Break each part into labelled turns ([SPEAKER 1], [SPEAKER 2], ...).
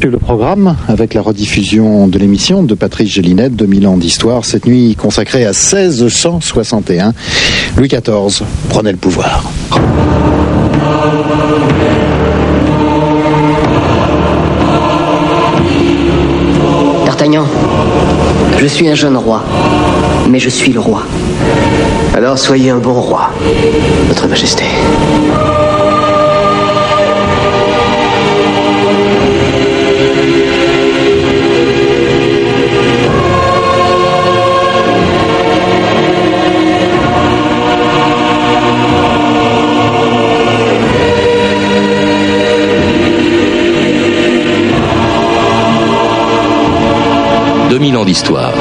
[SPEAKER 1] Le programme avec la rediffusion de l'émission de Patrice Gélinette, 2000 ans d'histoire, cette nuit consacrée à 1661. Louis XIV prenait le pouvoir.
[SPEAKER 2] D'Artagnan, je suis un jeune roi, mais je suis le roi. Alors soyez un bon roi, Votre Majesté.
[SPEAKER 3] D'histoire.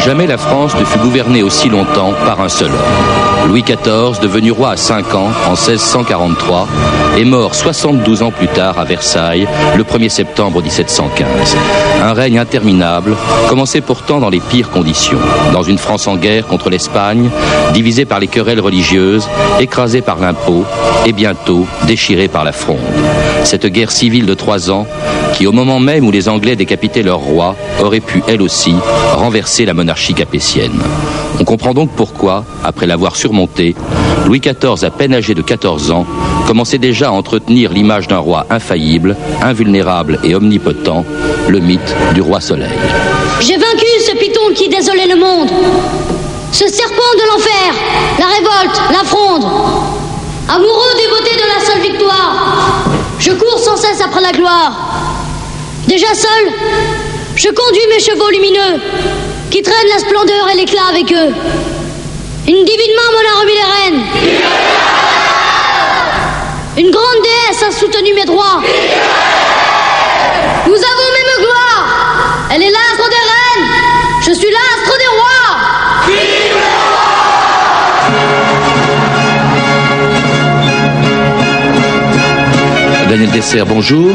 [SPEAKER 3] Jamais la France ne fut gouvernée aussi longtemps par un seul homme. Louis XIV, devenu roi à 5 ans en 1643, est mort 72 ans plus tard à Versailles, le 1er septembre 1715. Un règne interminable, commencé pourtant dans les pires conditions, dans une France en guerre contre l'Espagne, divisée par les querelles religieuses, écrasée par l'impôt et bientôt déchirée par la fronde. Cette guerre civile de trois ans, qui au moment même où les Anglais décapitaient leur roi, aurait pu elle aussi renverser la monarchie capétienne. On comprend donc pourquoi, après l'avoir surmonté, Louis XIV, à peine âgé de 14 ans, commençait déjà à entretenir l'image d'un roi infaillible, invulnérable et omnipotent, le mythe du roi soleil.
[SPEAKER 4] J'ai vaincu ce python qui désolait le monde, ce serpent de l'enfer, la révolte, la fronde. Amoureux dévoté de la seule victoire, je cours sans cesse après la gloire. Déjà seul, je conduis mes chevaux lumineux qui traînent la splendeur et l'éclat avec eux. Une divine main m'en a remis les rênes. Une grande déesse a soutenu mes droits. Nous avons même gloire. Elle est l'astre des reines. Je suis l'astre
[SPEAKER 3] Bonjour.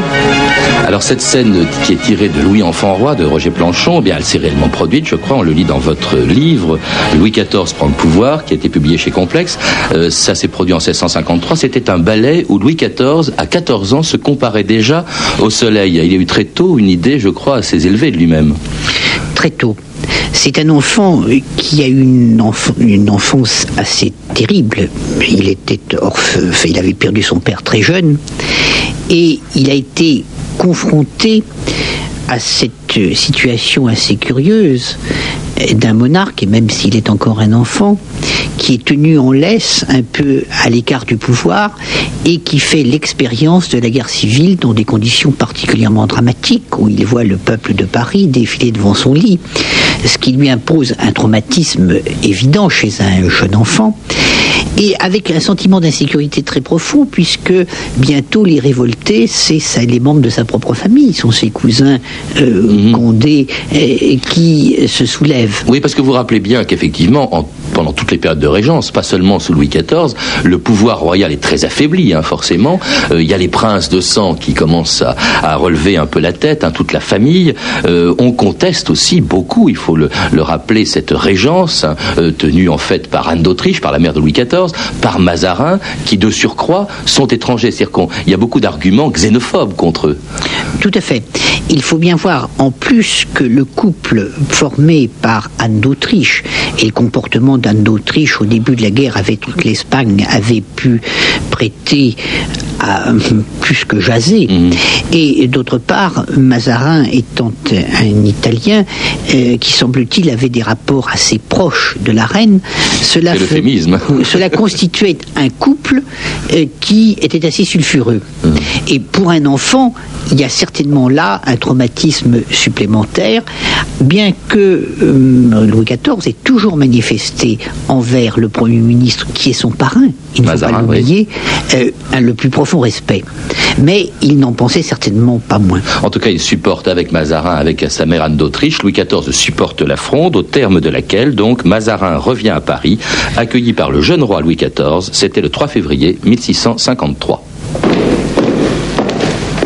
[SPEAKER 3] Alors cette scène qui est tirée de Louis Enfant Roi de Roger Planchon, eh bien elle s'est réellement produite, je crois, on le lit dans votre livre. Louis XIV prend le pouvoir, qui a été publié chez Complexe. Euh, ça s'est produit en 1653. C'était un ballet où Louis XIV, à 14 ans, se comparait déjà au soleil. Il a eu très tôt une idée, je crois, assez élevée de lui-même.
[SPEAKER 5] Très tôt. C'est un enfant qui a eu une, enfance assez terrible. Il était il avait perdu son père très jeune et il a été confronté à cette situation assez curieuse d'un monarque, et même s'il est encore un enfant, qui est tenu en laisse, un peu à l'écart du pouvoir, et qui fait l'expérience de la guerre civile dans des conditions particulièrement dramatiques, où il voit le peuple de Paris défiler devant son lit, ce qui lui impose un traumatisme évident chez un jeune enfant et avec un sentiment d'insécurité très profond, puisque bientôt les révoltés, c'est les membres de sa propre famille, sont ses cousins euh, mhm. Condé euh, qui se soulèvent.
[SPEAKER 3] Oui, parce que vous rappelez bien qu'effectivement, pendant toutes les périodes de régence, pas seulement sous Louis XIV, le pouvoir royal est très affaibli, hein, forcément. Euh, il y a les princes de sang qui commencent à, relever un peu la tête, hein, toute la famille. on conteste aussi beaucoup, il faut le, rappeler, cette régence hein, tenue en fait par Anne d'Autriche, par la mère de Louis XIV par Mazarin, qui de surcroît sont étrangers. C'est-à-dire qu'il y a beaucoup d'arguments xénophobes contre eux.
[SPEAKER 5] Tout à fait. Il faut bien voir, en plus que le couple formé par Anne d'Autriche et le comportement d'Anne d'Autriche au début de la guerre avec toute l'Espagne avait pu prêter plus que jaser. Mhm. Et d'autre part, Mazarin étant un Italien euh, qui semble-t-il avait des rapports assez proches de la reine,
[SPEAKER 3] cela,
[SPEAKER 5] cela constituait un couple euh, qui était assez sulfureux. Mhm. Et pour un enfant, il y a certainement là un traumatisme supplémentaire, bien que euh, Louis XIV ait toujours manifesté envers le Premier ministre, qui est son parrain, il ne faut pas l'oublier, le plus profond respect. Mais il n'en pensait certainement pas moins.
[SPEAKER 3] En tout cas, il supporte avec Mazarin, avec sa mère Anne d'Autriche, Louis XIV supporte la fronde, au terme de laquelle, donc, Mazarin revient à Paris, accueilli par le jeune roi Louis XIV. C'était le 3 février 1653.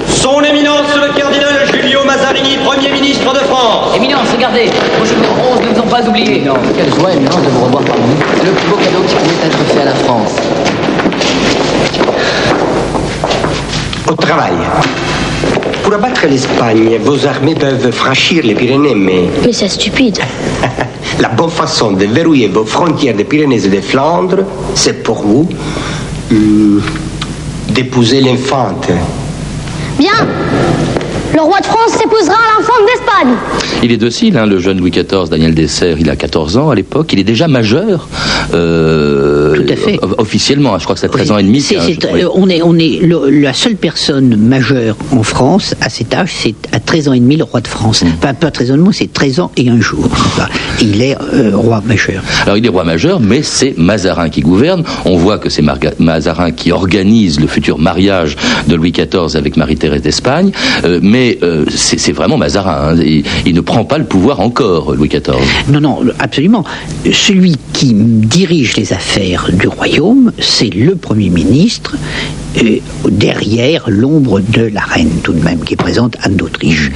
[SPEAKER 6] Son éminence le cardinal Julio Mazarin Mazarini, Premier ministre de France.
[SPEAKER 2] Éminence, regardez, vos cheveux roses ne vous ont pas oublié. Non, quelle joie, Éminence, de vous revoir parmi nous. Le plus beau cadeau qui pouvait être fait à la France.
[SPEAKER 7] Au travail. Pour abattre l'Espagne, vos armées peuvent franchir les Pyrénées, mais
[SPEAKER 4] Mais c'est stupide.
[SPEAKER 7] la bonne façon de verrouiller vos frontières des Pyrénées et des Flandres, c'est pour vous hum, d'épouser l'infante.
[SPEAKER 4] Bien Le roi de France s'épousera à l'enfant d'Espagne.
[SPEAKER 3] Il est docile, hein, le jeune Louis XIV, Daniel Dessert, il a 14 ans à l'époque, il est déjà majeur. euh,
[SPEAKER 5] Tout à fait.
[SPEAKER 3] Officiellement, hein, je crois que c'est 13 ans et demi.
[SPEAKER 5] C'est-
[SPEAKER 3] c'est un-
[SPEAKER 5] c'est-
[SPEAKER 3] oui.
[SPEAKER 5] euh, on est, on est le- la seule personne majeure en France à cet âge, c'est à 13 ans et demi le roi de France.
[SPEAKER 3] Mm.
[SPEAKER 5] Enfin, pas 13 ans et demi, c'est 13 ans et un jour. Il est euh, roi majeur.
[SPEAKER 3] Alors il est roi majeur, mais c'est Mazarin qui gouverne. On voit que c'est Marga- Mazarin qui organise le futur mariage de Louis XIV avec Marie-Thérèse d'Espagne. Euh, mais euh, c'est vraiment Mazarin. hein. Il, il ne prend pas le pouvoir encore, Louis XIV.
[SPEAKER 5] Non, non, absolument. Celui qui dirige les affaires du royaume, c'est le Premier ministre, euh, derrière l'ombre de la reine, tout de même, qui est présente, Anne d'Autriche.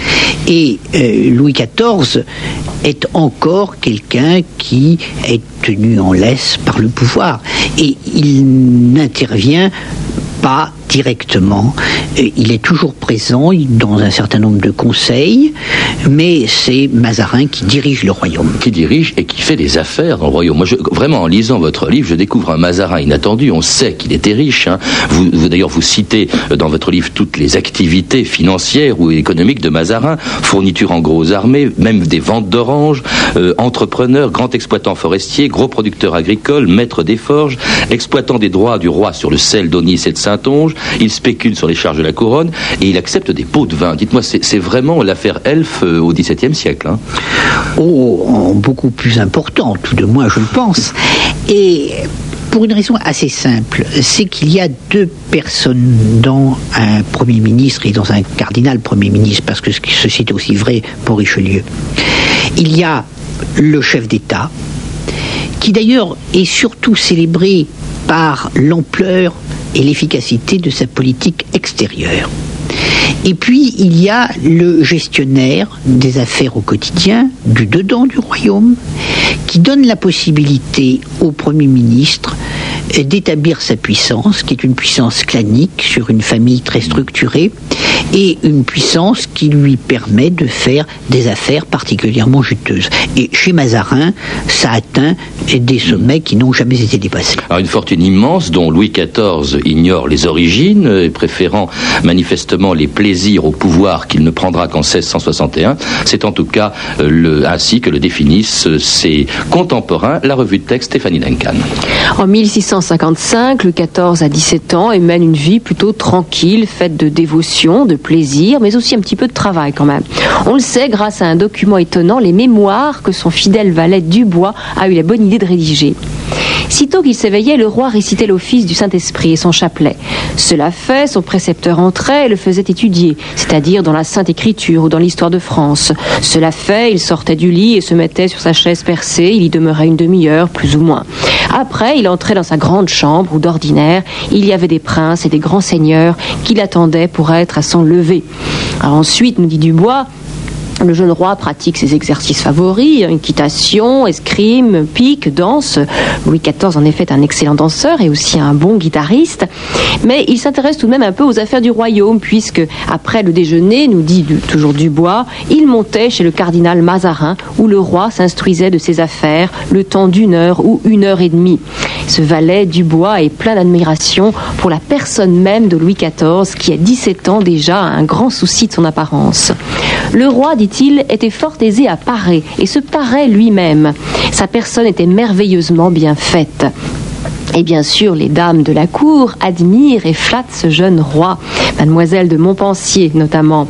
[SPEAKER 5] Et euh, Louis XIV est encore quelqu'un qui est tenu en laisse par le pouvoir. Et il n'intervient pas directement. Et Il est toujours présent dans un certain nombre de conseils, mais c'est Mazarin qui dirige le royaume.
[SPEAKER 3] qui dirige et qui fait des affaires dans le royaume. Moi, je, vraiment, en lisant votre livre, je découvre un Mazarin inattendu. On sait qu'il était riche. hein. Vous, vous- d'ailleurs, vous citez euh, dans votre livre toutes les activités financières ou économiques de Mazarin, fourniture en gros armées, même des ventes d'oranges, euh, entrepreneur, grand exploitant forestier, gros producteur agricole, maître des forges, exploitant des droits du roi sur le sel d'Onis et de Saintonge. Il spécule sur les charges de la couronne et il accepte des pots de vin. Dites-moi, c'est vraiment l'affaire Elf euh, au XVIIe siècle. hein.
[SPEAKER 5] Oh, beaucoup plus important, tout de moins, je le pense. Et pour une raison assez simple, c'est qu'il y a deux personnes dans un Premier ministre et dans un cardinal Premier ministre, parce que ceci est aussi vrai pour Richelieu. Il y a le chef d'État, qui d'ailleurs est surtout célébré par l'ampleur et l'efficacité de sa politique extérieure. Et puis, il y a le gestionnaire des affaires au quotidien, du dedans du royaume, qui donne la possibilité au Premier ministre euh, d'établir sa puissance, qui est une puissance clanique sur une famille très structurée, et une puissance qui lui permet de faire des affaires particulièrement juteuses. Et chez Mazarin, ça atteint des sommets qui n'ont jamais été dépassés.
[SPEAKER 3] Alors une fortune immense dont Louis XIV ignore les origines, préférant manifestement les plaisirs au pouvoir qu'il ne prendra qu'en 1661. C'est en tout cas euh, le- ainsi que le définissent ses contemporains, la revue de texte Stéphanie Duncan.
[SPEAKER 8] En 1655, Louis XIV a 17 ans et mène une vie plutôt tranquille, faite de dévotion, de plaisir, mais aussi un petit peu de travail quand même. On le sait grâce à un document étonnant, les mémoires que son fidèle valet Dubois a eu la bonne idée de rédiger. Sitôt qu'il s'éveillait, le roi récitait l'office du Saint-Esprit et son chapelet. Cela fait, son précepteur entrait et le faisait étudier, c'est-à-dire dans la Sainte Écriture ou dans l'histoire de France. Cela fait, il sortait du lit et se mettait sur sa chaise percée, il y demeurait une demi-heure, plus ou moins. Après, il entrait dans sa grande chambre où d'ordinaire, il y avait des princes et des grands seigneurs qui l'attendaient pour être à son lever. Ensuite, nous dit Dubois, le jeune roi pratique ses exercices favoris, équitation, escrime, pique, danse. Louis XIV en effet est un excellent danseur et aussi un bon guitariste. Mais il s'intéresse tout de même un peu aux affaires du royaume puisque après le déjeuner, nous dit toujours Dubois, il montait chez le cardinal Mazarin où le roi s'instruisait de ses affaires le temps d'une heure ou une heure et demie. Ce valet Dubois est plein d'admiration pour la personne même de Louis XIV qui à 17 ans déjà a un grand souci de son apparence. Le roi, dit-il, était fort aisé à parer et se parait lui-même. Sa personne était merveilleusement bien faite. Et bien sûr, les dames de la cour admirent et flattent ce jeune roi, mademoiselle de Montpensier notamment.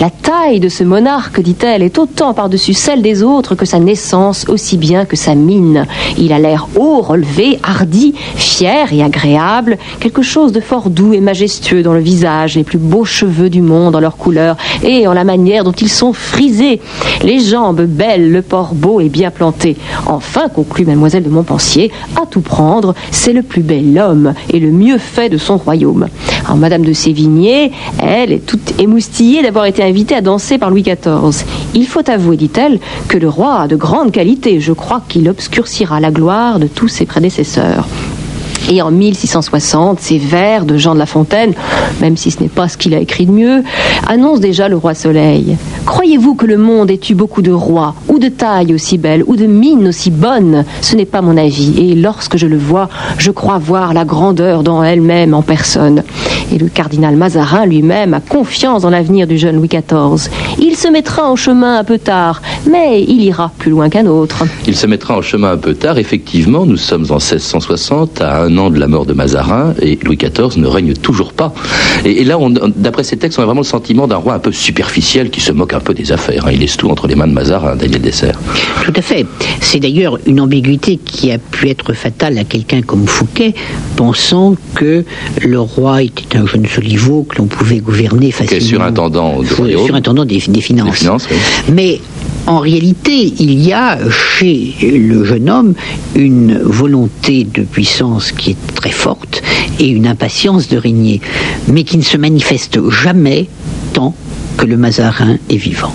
[SPEAKER 8] La taille de ce monarque, dit-elle, est autant par-dessus celle des autres que sa naissance, aussi bien que sa mine. Il a l'air haut, relevé, hardi, fier et agréable, quelque chose de fort doux et majestueux dans le visage, les plus beaux cheveux du monde en leur couleur et en la manière dont ils sont frisés, les jambes belles, le port beau et bien planté. Enfin, conclut mademoiselle de Montpensier, à tout prendre, c'est le plus bel homme et le mieux fait de son royaume. Alors, Madame de Sévigné, elle, est toute émoustillée d'avoir été invitée à danser par Louis XIV. Il faut avouer, dit-elle, que le roi a de grandes qualités. Je crois qu'il obscurcira la gloire de tous ses prédécesseurs. Et en 1660, ces vers de Jean de La Fontaine, même si ce n'est pas ce qu'il a écrit de mieux, annoncent déjà le roi Soleil. Croyez-vous que le monde ait eu beaucoup de rois, ou de taille aussi belle, ou de mine aussi bonne Ce n'est pas mon avis. Et lorsque je le vois, je crois voir la grandeur dans elle-même en personne. Et le cardinal Mazarin lui-même a confiance dans l'avenir du jeune Louis XIV. Il se mettra en chemin un peu tard, mais il ira plus loin qu'un autre.
[SPEAKER 3] Il se mettra en chemin un peu tard, effectivement. Nous sommes en 1660, à un an de la mort de Mazarin, et Louis XIV ne règne toujours pas. Et, et là, on- d'après ces textes, on a vraiment le sentiment d'un roi un peu superficiel qui se moque un peu des affaires. hein. Il laisse tout entre les mains de Mazarin, Daniel Dessert.
[SPEAKER 5] Tout à fait. C'est d'ailleurs une ambiguïté qui a pu être fatale à quelqu'un comme Fouquet, pensant que le roi était un jeune soliveau, que l'on pouvait gouverner
[SPEAKER 3] Qui est
[SPEAKER 5] facilement.
[SPEAKER 3] surintendant du
[SPEAKER 5] Sur-
[SPEAKER 3] royaume.
[SPEAKER 5] surintendant des, des finances.
[SPEAKER 3] Des finances, oui.
[SPEAKER 5] Mais en réalité, il y a chez le jeune homme une volonté de puissance qui est très forte et une impatience de régner, mais qui ne se manifeste jamais tant que le Mazarin est vivant.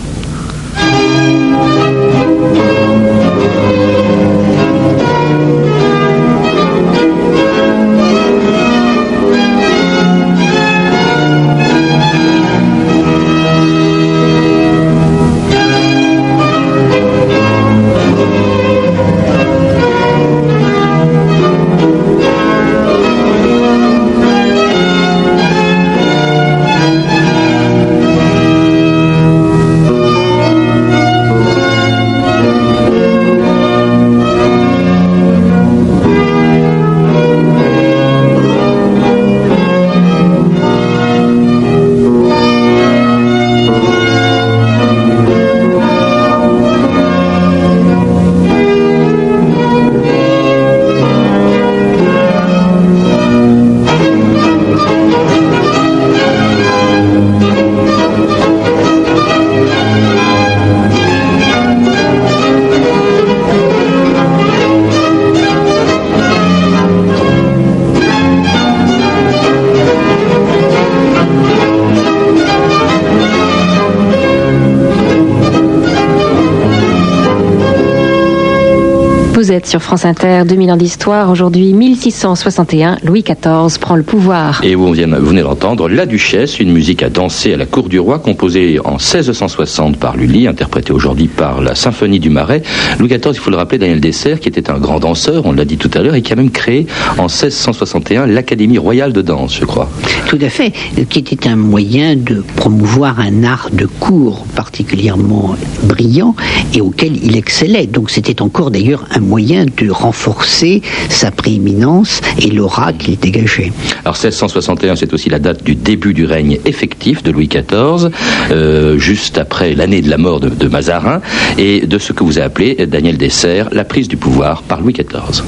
[SPEAKER 8] Sur France Inter, 2000 ans d'histoire. Aujourd'hui, 1661, Louis XIV prend le pouvoir.
[SPEAKER 3] Et vous venez, d'entendre La Duchesse, une musique à danser à la cour du roi, composée en 1660 par Lully, interprétée aujourd'hui par la Symphonie du Marais. Louis XIV, il faut le rappeler, Daniel Dessert, qui était un grand danseur, on l'a dit tout à l'heure, et qui a même créé en 1661 l'Académie royale de danse, je crois.
[SPEAKER 5] Tout à fait, qui était un moyen de promouvoir un art de cour particulièrement brillant et auquel il excellait. Donc c'était encore d'ailleurs un moyen de renforcer sa prééminence et l'aura qu'il dégageait.
[SPEAKER 3] Alors 1661, c'est aussi la date du début du règne effectif de Louis XIV, euh, juste après l'année de la mort de, de Mazarin, et de ce que vous avez appelé, Daniel Dessert, la prise du pouvoir par Louis XIV.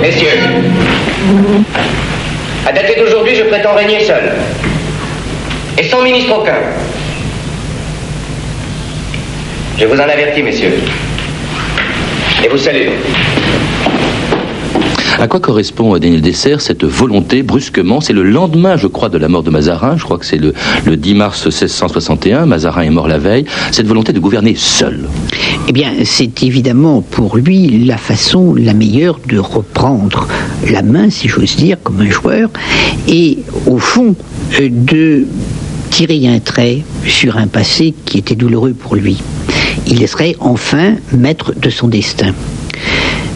[SPEAKER 7] Messieurs, à dater d'aujourd'hui, je prétends régner seul. Et sans ministre aucun. Je vous en avertis, messieurs. Et vous salue.
[SPEAKER 3] À quoi correspond, euh, Daniel Dessert, cette volonté, brusquement? C'est le lendemain, je crois, de la mort de Mazarin. Je crois que c'est le, le 10 mars 1661. Mazarin est mort la veille. Cette volonté de gouverner seul.
[SPEAKER 5] Eh bien, c'est évidemment pour lui la façon la meilleure de reprendre la main, si j'ose dire, comme un joueur, et au fond, euh, de tirer un trait sur un passé qui était douloureux pour lui. Il serait enfin maître de son destin.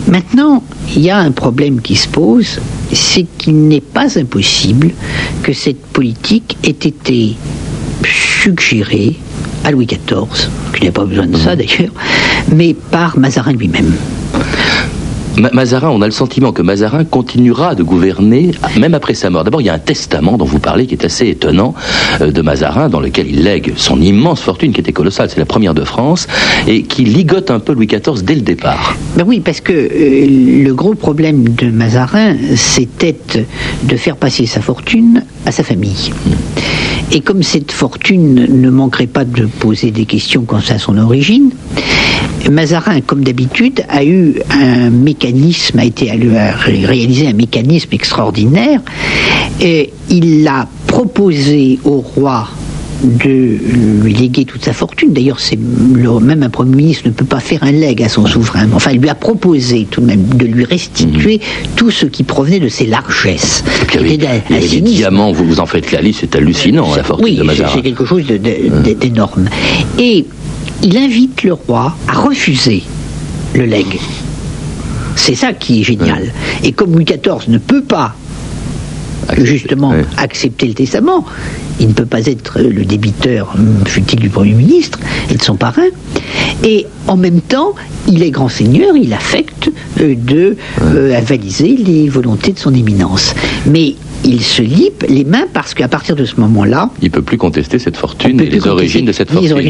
[SPEAKER 5] Maintenant, il y a un problème qui se pose, c'est qu'il n'est pas impossible que cette politique ait été suggérée à Louis XIV, qui n'a pas besoin de ça d'ailleurs, mais par Mazarin lui-même.
[SPEAKER 3] Ma- Mazarin, on a le sentiment que Mazarin continuera de gouverner même après sa mort. D'abord, il y a un testament dont vous parlez qui est assez étonnant euh, de Mazarin, dans lequel il lègue son immense fortune qui était colossale, c'est la première de France, et qui ligote un peu Louis XIV dès le départ.
[SPEAKER 5] Ben oui, parce que euh, le gros problème de Mazarin, c'était de faire passer sa fortune à sa famille. Et comme cette fortune ne manquerait pas de poser des questions quant à son origine, Mazarin, comme d'habitude, a eu un mécanisme, a été réalisé un mécanisme extraordinaire. Et il a proposé au roi de lui léguer toute sa fortune. D'ailleurs, c'est même un Premier ministre ne peut pas faire un legs à son souverain. Enfin, il lui a proposé tout de même de lui restituer mhm. tout ce qui provenait de ses largesses.
[SPEAKER 3] Et les diamants, vous vous en faites la liste, c'est hallucinant, la fortune de Mazarin.
[SPEAKER 5] c'est quelque chose d'énorme. Et il invite le roi à refuser le legs. C'est ça qui est génial. Et comme Louis XIV ne peut pas justement accepter le testament, il ne peut pas être le débiteur, fut-il du Premier ministre, et de son parrain. Et en même temps, il est grand seigneur, il affecte euh, de euh, avaliser les volontés de son éminence. Mais il se lipe les mains parce qu'à partir de ce moment-là,
[SPEAKER 3] il peut plus contester cette fortune et les origines de cette fortune.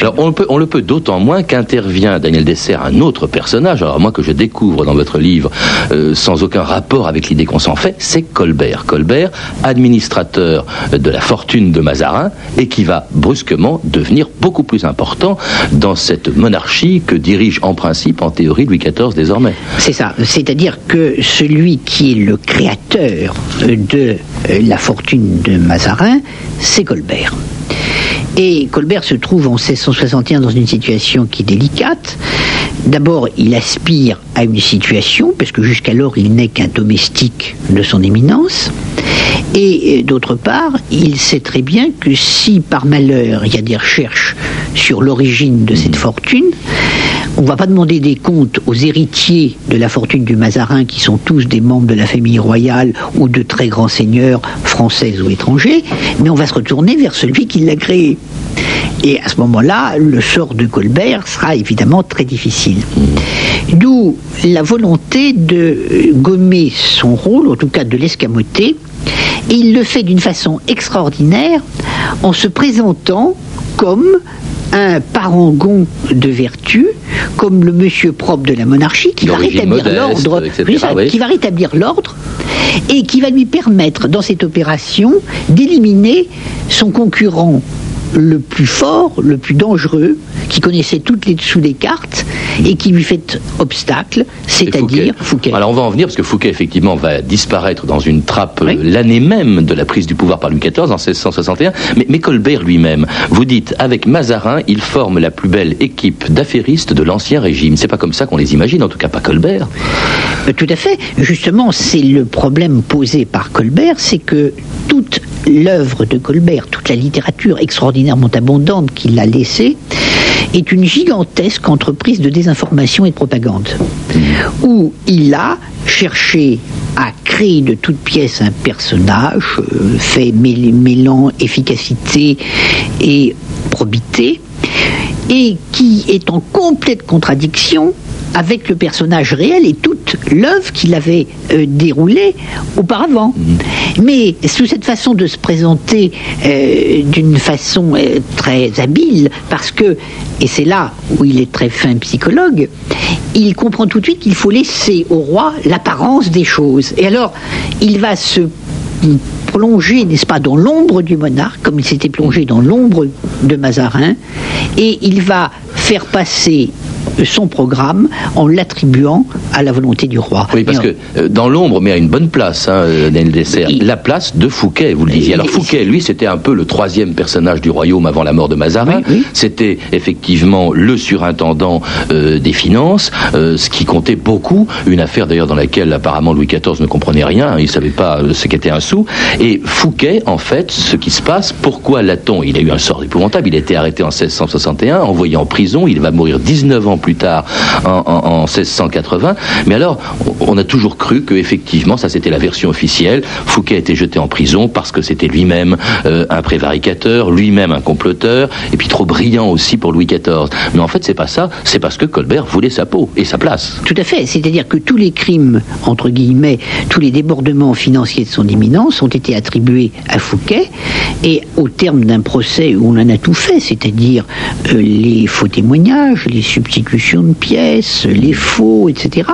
[SPEAKER 3] Alors on, peut, on le peut d'autant moins qu'intervient Daniel Dessert, un autre personnage, alors moi que je découvre dans votre livre euh, sans aucun rapport avec l'idée qu'on s'en fait, c'est Colbert. Colbert, administrateur de la fortune de Mazarin et qui va brusquement devenir beaucoup plus important dans cette monarchie que dirige en principe, en théorie, Louis XIV désormais.
[SPEAKER 5] C'est ça, c'est-à-dire que celui qui est le créateur de euh, la fortune de Mazarin, c'est Colbert. Et Colbert se trouve en 1661 dans une situation qui est délicate. D'abord, il aspire à une situation, parce que jusqu'alors, il n'est qu'un domestique de son éminence. Et euh, d'autre part, il sait très bien que si par malheur il y a des recherches sur l'origine de cette fortune, on ne va pas demander des comptes aux héritiers de la fortune du Mazarin, qui sont tous des membres de la famille royale ou de très grands seigneurs français ou étrangers, mais on va se retourner vers celui qui l'a créé. Et à ce moment-là, le sort de Colbert sera évidemment très difficile. D'où la volonté de gommer son rôle, en tout cas de l'escamoter, et il le fait d'une façon extraordinaire en se présentant comme un parangon de vertu, comme le monsieur propre de la monarchie, qui va rétablir l'ordre, qui va rétablir l'ordre, et qui va lui permettre, dans cette opération, d'éliminer son concurrent le plus fort, le plus dangereux, qui connaissait toutes les dessous des cartes et qui lui fait obstacle, c'est-à-dire Fouquet.
[SPEAKER 3] Alors on va en venir parce que Fouquet effectivement va disparaître dans une trappe euh, l'année même de la prise du pouvoir par Louis XIV en 1661. Mais, mais Colbert lui-même, vous dites avec Mazarin, il forme la plus belle équipe d'affairistes de l'ancien régime. C'est pas comme ça qu'on les imagine, en tout cas pas Colbert.
[SPEAKER 5] Euh, tout à fait. Justement, c'est le problème posé par Colbert, c'est que toute l'œuvre de Colbert, toute la littérature extraordinairement abondante qu'il a laissée, est une gigantesque entreprise de désinformation et de propagande, où il a cherché à créer de toutes pièces un personnage, euh, fait mêlant efficacité et probité, et qui est en complète contradiction avec le personnage réel et toute l'œuvre qu'il avait euh, déroulée auparavant. Mm. Mais sous cette façon de se présenter euh, d'une façon euh, très habile, parce que, et c'est là où il est très fin psychologue, il comprend tout de suite qu'il faut laisser au roi l'apparence des choses. Et alors, il va se plonger, n'est-ce pas, dans l'ombre du monarque, comme il s'était plongé dans l'ombre de Mazarin, et il va faire passer son programme en l'attribuant à la volonté du roi.
[SPEAKER 3] Oui, parce que euh, dans l'ombre, mais à une bonne place, hein, dessert, la place de Fouquet, vous le disiez. Alors Fouquet, lui, c'était un peu le troisième personnage du royaume avant la mort de Mazarin. C'était effectivement le surintendant euh, des finances, euh, ce qui comptait beaucoup. Une affaire d'ailleurs dans laquelle apparemment Louis XIV ne comprenait rien, il ne savait pas ce qu'était un sou. Et Fouquet, en fait, ce qui se passe, pourquoi l'a-t-on? Il a eu un sort épouvantable, il a été arrêté en 1661, envoyé en prison, il va mourir 19 ans plus tard, en, 1680. Mais alors, on a toujours cru que effectivement, ça c'était la version officielle. Fouquet a été jeté en prison parce que c'était lui-même euh, un prévaricateur, lui-même un comploteur, et puis trop brillant aussi pour Louis XIV. Mais en fait, c'est pas ça. C'est parce que Colbert voulait sa peau et sa place.
[SPEAKER 5] Tout à fait. C'est-à-dire que tous les crimes, entre guillemets, tous les débordements financiers de son éminence ont été attribués à Fouquet, et au terme d'un procès où on en a tout fait, c'est-à-dire euh, les faux témoignages, les substituts de pièces, les faux, etc.,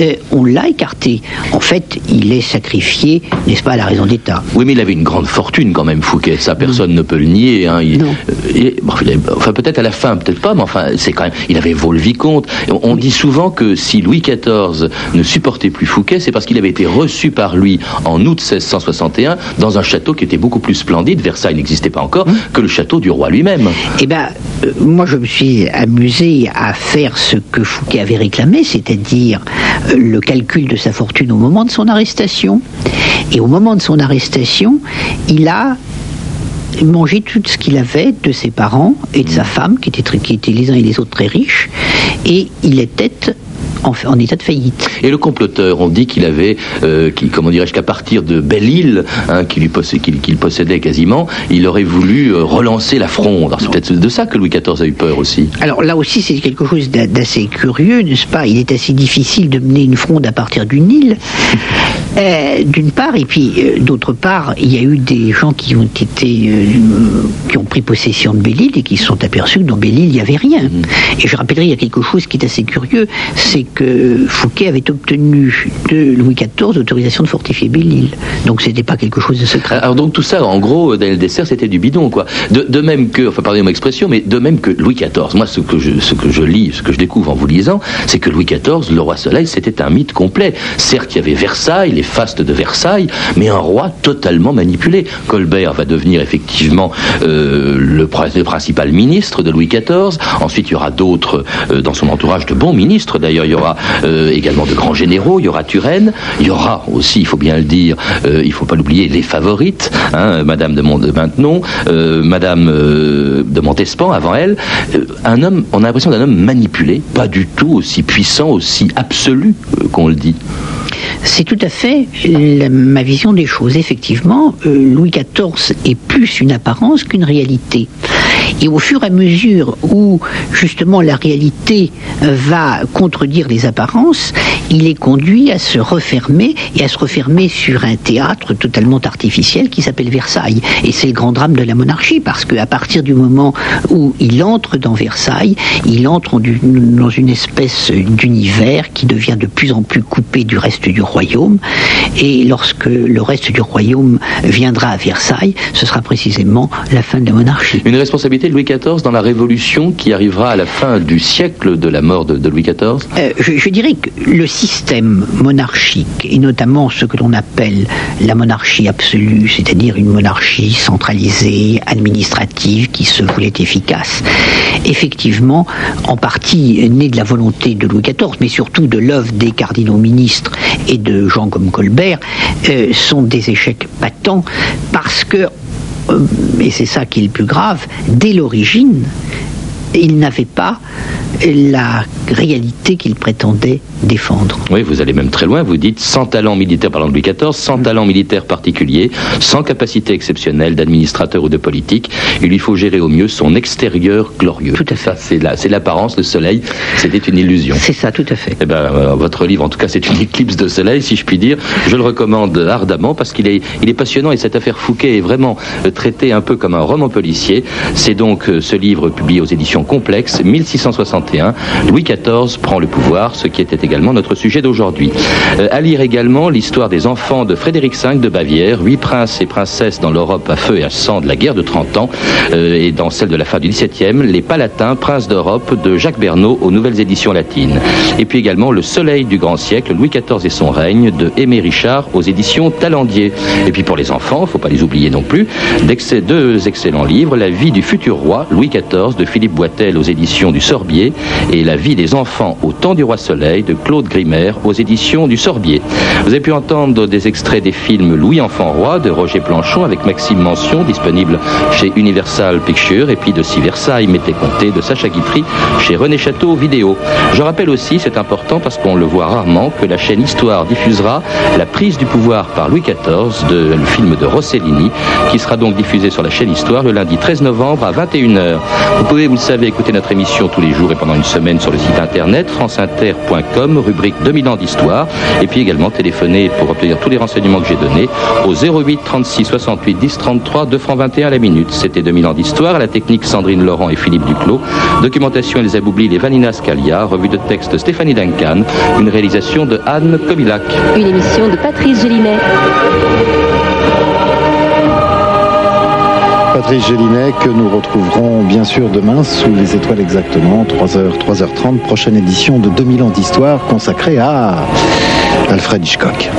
[SPEAKER 5] euh, on l'a écarté. En fait, il est sacrifié, n'est-ce pas, à la raison d'État.
[SPEAKER 3] Oui, mais il avait une grande fortune quand même, Fouquet. Ça, personne ne peut le nier. Hein. Il,
[SPEAKER 5] Non.
[SPEAKER 3] euh, il- bon, il avait- enfin, peut-être à la fin, peut-être pas, mais enfin, c'est quand même. Il avait vaut le vicomte. On, dit souvent que si Louis XIV ne supportait plus Fouquet, c'est parce qu'il avait été reçu par lui en août 1661 dans un château qui était beaucoup plus splendide. Versailles n'existait pas encore que le château du roi lui-même.
[SPEAKER 5] Eh ben, euh, moi, je me suis amusé à faire ce que Fouquet avait réclamé, c'est-à-dire euh, le calcul de sa fortune au moment de son arrestation. Et au moment de son arrestation, il a mangé tout ce qu'il avait de ses parents et de sa femme, qui étaient, très- qui étaient les uns et les autres très riches, et il était en, en état de faillite.
[SPEAKER 3] Et le comploteur, on dit qu'il avait, euh, comment dirais-je, qu'à partir de Belle-Île, hein, qu'il possédait quasiment, il aurait voulu euh, relancer la fronde. Alors, C'est peut-être de ça que Louis XIV a eu peur aussi.
[SPEAKER 5] Alors là aussi, c'est quelque chose d'a- d'assez curieux, n'est-ce pas? Il est assez difficile de mener une fronde à partir d'une île, euh, d'une part, et puis euh, d'autre part, il y a eu des gens qui ont été, qui ont pris possession de Belle-Île et qui se sont aperçus que dans Belle-Île, il n'y avait rien. Et je rappellerai, il y a quelque chose qui est assez curieux, c'est que Fouquet avait obtenu de Louis XIV l'autorisation de fortifier Belle-Île. Donc c'était pas quelque chose de secret.
[SPEAKER 3] Alors donc tout ça, en gros, Daniel Dessert, c'était du bidon, quoi. De, même que, enfin pardonnez mon expression, mais de même que Louis XIV. Moi, ce que je, ce que je lis, ce que je découvre en vous lisant, c'est que Louis XIV, le roi Soleil, c'était un mythe complet. Certes, il y avait Versailles, les fastes de Versailles, mais un roi totalement manipulé. Colbert va devenir effectivement euh, le, pr- le principal ministre de Louis XIV. Ensuite, il y aura d'autres euh, dans son entourage de bons ministres. D'ailleurs, euh, également de grands généraux. Il y aura Turenne. Il y aura aussi, il faut bien le dire, euh, il faut pas l'oublier, les favorites. Hein, Madame de, Mont- de Maintenon, euh, Madame de Montespan avant elle. Un homme, on a l'impression d'un homme manipulé, pas du tout aussi puissant, aussi absolu qu'on le dit.
[SPEAKER 5] C'est tout à fait ma vision des choses. Effectivement, Louis XIV est plus une apparence qu'une réalité. Et au fur et à mesure où justement la réalité euh, va contredire les apparences, il est conduit à se refermer et à se refermer sur un théâtre totalement artificiel qui s'appelle Versailles. Et c'est le grand drame de la monarchie parce qu'à partir du moment où il entre dans Versailles, il entre dans une espèce d'univers qui devient de plus en plus coupé du reste du royaume. Et lorsque le reste du royaume viendra à Versailles, ce sera précisément la fin de la monarchie.
[SPEAKER 3] Une responsabilité Louis XIV dans la révolution qui arrivera à la fin du siècle de la mort de, Louis XIV
[SPEAKER 5] Euh, je, dirais que le système monarchique, et notamment ce que l'on appelle la monarchie absolue, c'est-à-dire une monarchie centralisée, administrative, qui se voulait efficace, effectivement, en partie née de la volonté de Louis XIV, mais surtout de l'œuvre des cardinaux ministres et de gens comme Colbert, euh, sont des échecs patents parce que, et c'est ça qui est le plus grave, dès l'origine, il n'avait pas la réalité qu'il prétendait défendre.
[SPEAKER 3] Oui, vous allez même très loin. Vous dites sans talent militaire, parlant de Louis XIV, sans talent militaire particulier, sans capacité exceptionnelle d'administrateur ou de politique, il lui faut gérer au mieux son extérieur glorieux.
[SPEAKER 5] Tout à fait.
[SPEAKER 3] C'est la- c'est l'apparence, le soleil. C'était une illusion.
[SPEAKER 5] C'est ça, tout à fait.
[SPEAKER 3] Eh ben, euh, votre livre, en tout cas, c'est une éclipse de soleil, si je puis dire. Je le recommande ardemment parce qu'il est, il est passionnant et cette affaire Fouquet est vraiment euh, traitée un peu comme un roman policier. C'est donc euh, ce livre publié aux éditions Complexes, 1661. Louis XIV prend le pouvoir, ce qui était également notre sujet d'aujourd'hui. Euh, à lire également l'histoire des enfants de Frédéric V de Bavière, huit princes et princesses dans l'Europe à feu et à sang de la guerre de 30 ans, euh, et dans celle de la fin du XVIIe, les Palatins, princes d'Europe de Jacques Bernot aux nouvelles éditions latines. Et puis également Le Soleil du grand siècle, Louis XIV et son règne de Aimé Richard aux éditions Talendier. Et puis pour les enfants, faut pas les oublier non plus, deux excellents livres, La vie du futur roi, Louis XIV de Philippe Boitel aux éditions du Sorbier et La vie des enfants au temps du roi Soleil de Claude Grimmer aux éditions du Sorbier. Vous avez pu entendre des extraits des films Louis Enfant Roi de Roger Planchon avec Maxime Mention disponible chez Universal Pictures et puis de Si Versailles m'était compté de Sacha Guitry chez René Château Vidéo. Je rappelle aussi, c'est important parce qu'on le voit rarement, que la chaîne Histoire diffusera la prise du pouvoir par Louis XIV de le film de Rossellini qui sera donc diffusé sur la chaîne Histoire le lundi 13 novembre à 21h. Vous pouvez, vous le savez, écouter notre émission tous les jours et pendant une semaine sur le site internet franceinter.com, rubrique 2000 ans d'histoire, et puis également téléphoner pour obtenir tous les renseignements que j'ai donnés au 08 36 68 10 33 2 francs 21 à la minute. C'était 2000 ans d'histoire, à la technique Sandrine Laurent et Philippe Duclos, documentation Elsa Boubli et Vanina Scalia, revue de texte Stéphanie Duncan, une réalisation de Anne Kobilac.
[SPEAKER 8] Une émission de Patrice Gélinet.
[SPEAKER 1] Patrice Gélinet que nous retrouverons bien sûr demain sous les étoiles exactement, 3h, 3h30, prochaine édition de 2000 ans d'histoire consacrée à Alfred Hitchcock.